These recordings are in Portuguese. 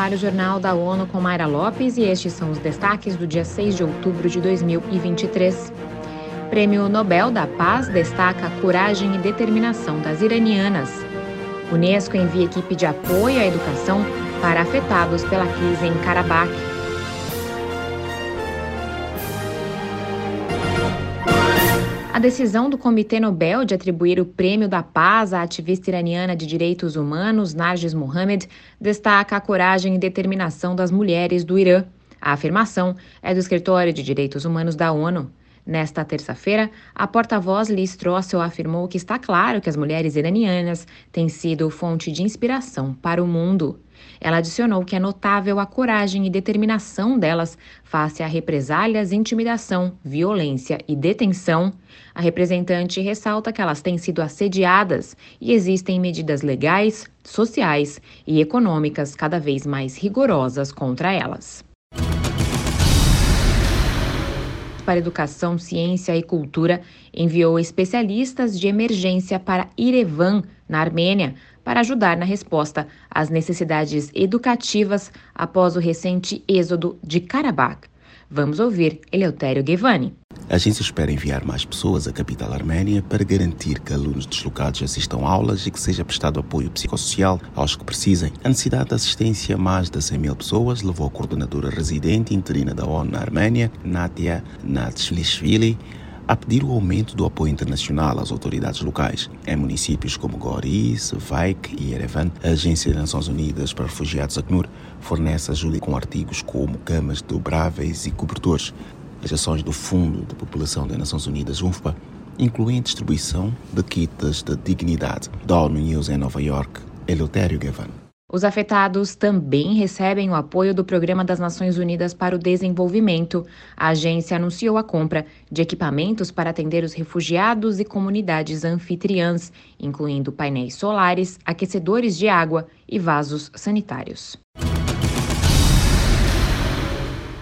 ar o Jornal da ONU com Mayra Lopes e estes são os destaques do dia 6 de outubro de 2023. Prêmio Nobel da Paz destaca a coragem e determinação das iranianas. Unesco envia equipe de apoio à educação para afetados pela crise em Karabakh. Decisão do Comitê Nobel de atribuir o Prêmio da Paz à ativista iraniana de direitos humanos Narges Mohammed destaca a coragem e determinação das mulheres do Irã. A afirmação é do Escritório de Direitos Humanos da ONU. Nesta terça-feira, a porta-voz Liz Trossel afirmou que está claro que as mulheres iranianas têm sido fonte de inspiração para o mundo. Ela adicionou que é notável a coragem e determinação delas face a represálias, intimidação, violência e detenção. A representante ressalta que elas têm sido assediadas e existem medidas legais, sociais e econômicas cada vez mais rigorosas contra elas. Para Educação, Ciência e Cultura enviou especialistas de emergência para Yerevan, na Armênia, para ajudar na resposta às necessidades educativas após o recente êxodo de Karabakh. Vamos ouvir Eleutério Gevani. A agência espera enviar mais pessoas à capital arménia para garantir que alunos deslocados assistam aulas e que seja prestado apoio psicossocial aos que precisem. A necessidade de assistência a mais de 100 mil pessoas levou a coordenadora residente interina da ONU na Arménia, Nadia Natslishvili, a pedir o aumento do apoio internacional às autoridades locais. Em municípios como Goris, Vaik e Yerevan, a Agência das Nações Unidas para Refugiados, ACNUR, fornece ajuda com artigos como camas dobráveis e cobertores. As ações do Fundo de População das Nações Unidas, UNFPA, incluem a distribuição de kits de dignidade. Da ONU News em Nova York, Eleutério Gavan. Os afetados também recebem o apoio do Programa das Nações Unidas para o Desenvolvimento. A agência anunciou a compra de equipamentos para atender os refugiados e comunidades anfitriãs, incluindo painéis solares, aquecedores de água e vasos sanitários.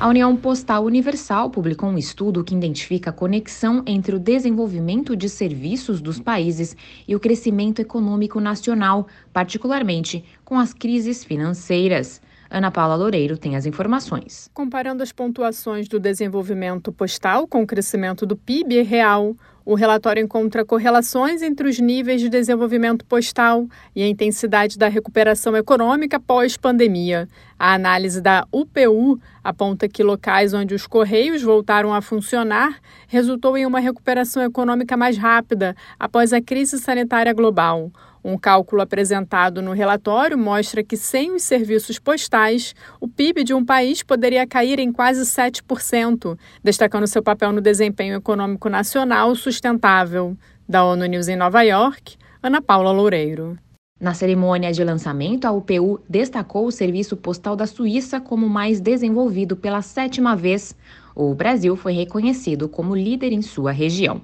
A União Postal Universal publicou um estudo que identifica a conexão entre o desenvolvimento de serviços dos países e o crescimento econômico nacional, particularmente com as crises financeiras. Ana Paula Loureiro tem as informações. Comparando as pontuações do desenvolvimento postal com o crescimento do PIB real, o relatório encontra correlações entre os níveis de desenvolvimento postal e a intensidade da recuperação econômica pós-pandemia. A análise da UPU aponta que locais onde os correios voltaram a funcionar resultou em uma recuperação econômica mais rápida após a crise sanitária global. Um cálculo apresentado no relatório mostra que, sem os serviços postais, o PIB de um país poderia cair em quase 7%, destacando seu papel no desempenho econômico nacional sustentável. Da ONU News em Nova York, Ana Paula Loureiro. Na cerimônia de lançamento, a UPU destacou o serviço postal da Suíça como mais desenvolvido pela sétima vez. O Brasil foi reconhecido como líder em sua região.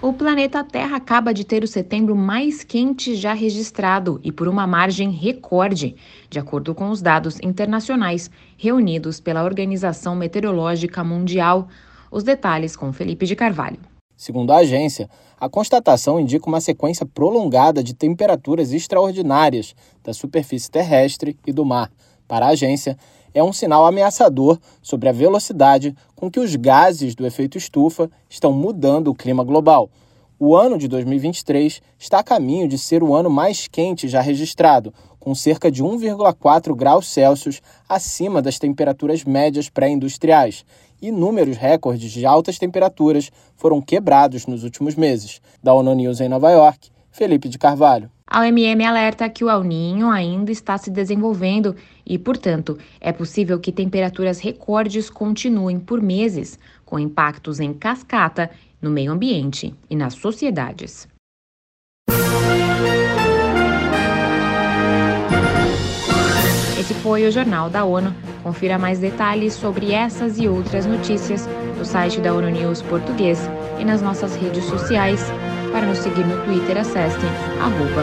O planeta Terra acaba de ter o setembro mais quente já registrado e por uma margem recorde, de acordo com os dados internacionais reunidos pela Organização Meteorológica Mundial. Os detalhes com Felipe de Carvalho. Segundo a agência, a constatação indica uma sequência prolongada de temperaturas extraordinárias da superfície terrestre e do mar. Para a agência, é um sinal ameaçador sobre a velocidade com que os gases do efeito estufa estão mudando o clima global. O ano de 2023 está a caminho de ser o ano mais quente já registrado, com cerca de 1,4 graus Celsius acima das temperaturas médias pré-industriais. Inúmeros recordes de altas temperaturas foram quebrados nos últimos meses. Da ONU News em Nova York, Felipe de Carvalho. A OMM alerta que o El Ninho ainda está se desenvolvendo e, portanto, é possível que temperaturas recordes continuem por meses, com impactos em cascata, no meio ambiente e nas sociedades. Esse foi o Jornal da ONU. Confira mais detalhes sobre essas e outras notícias no site da ONU News Português e nas nossas redes sociais. Para nos seguir no Twitter, acesse arroba.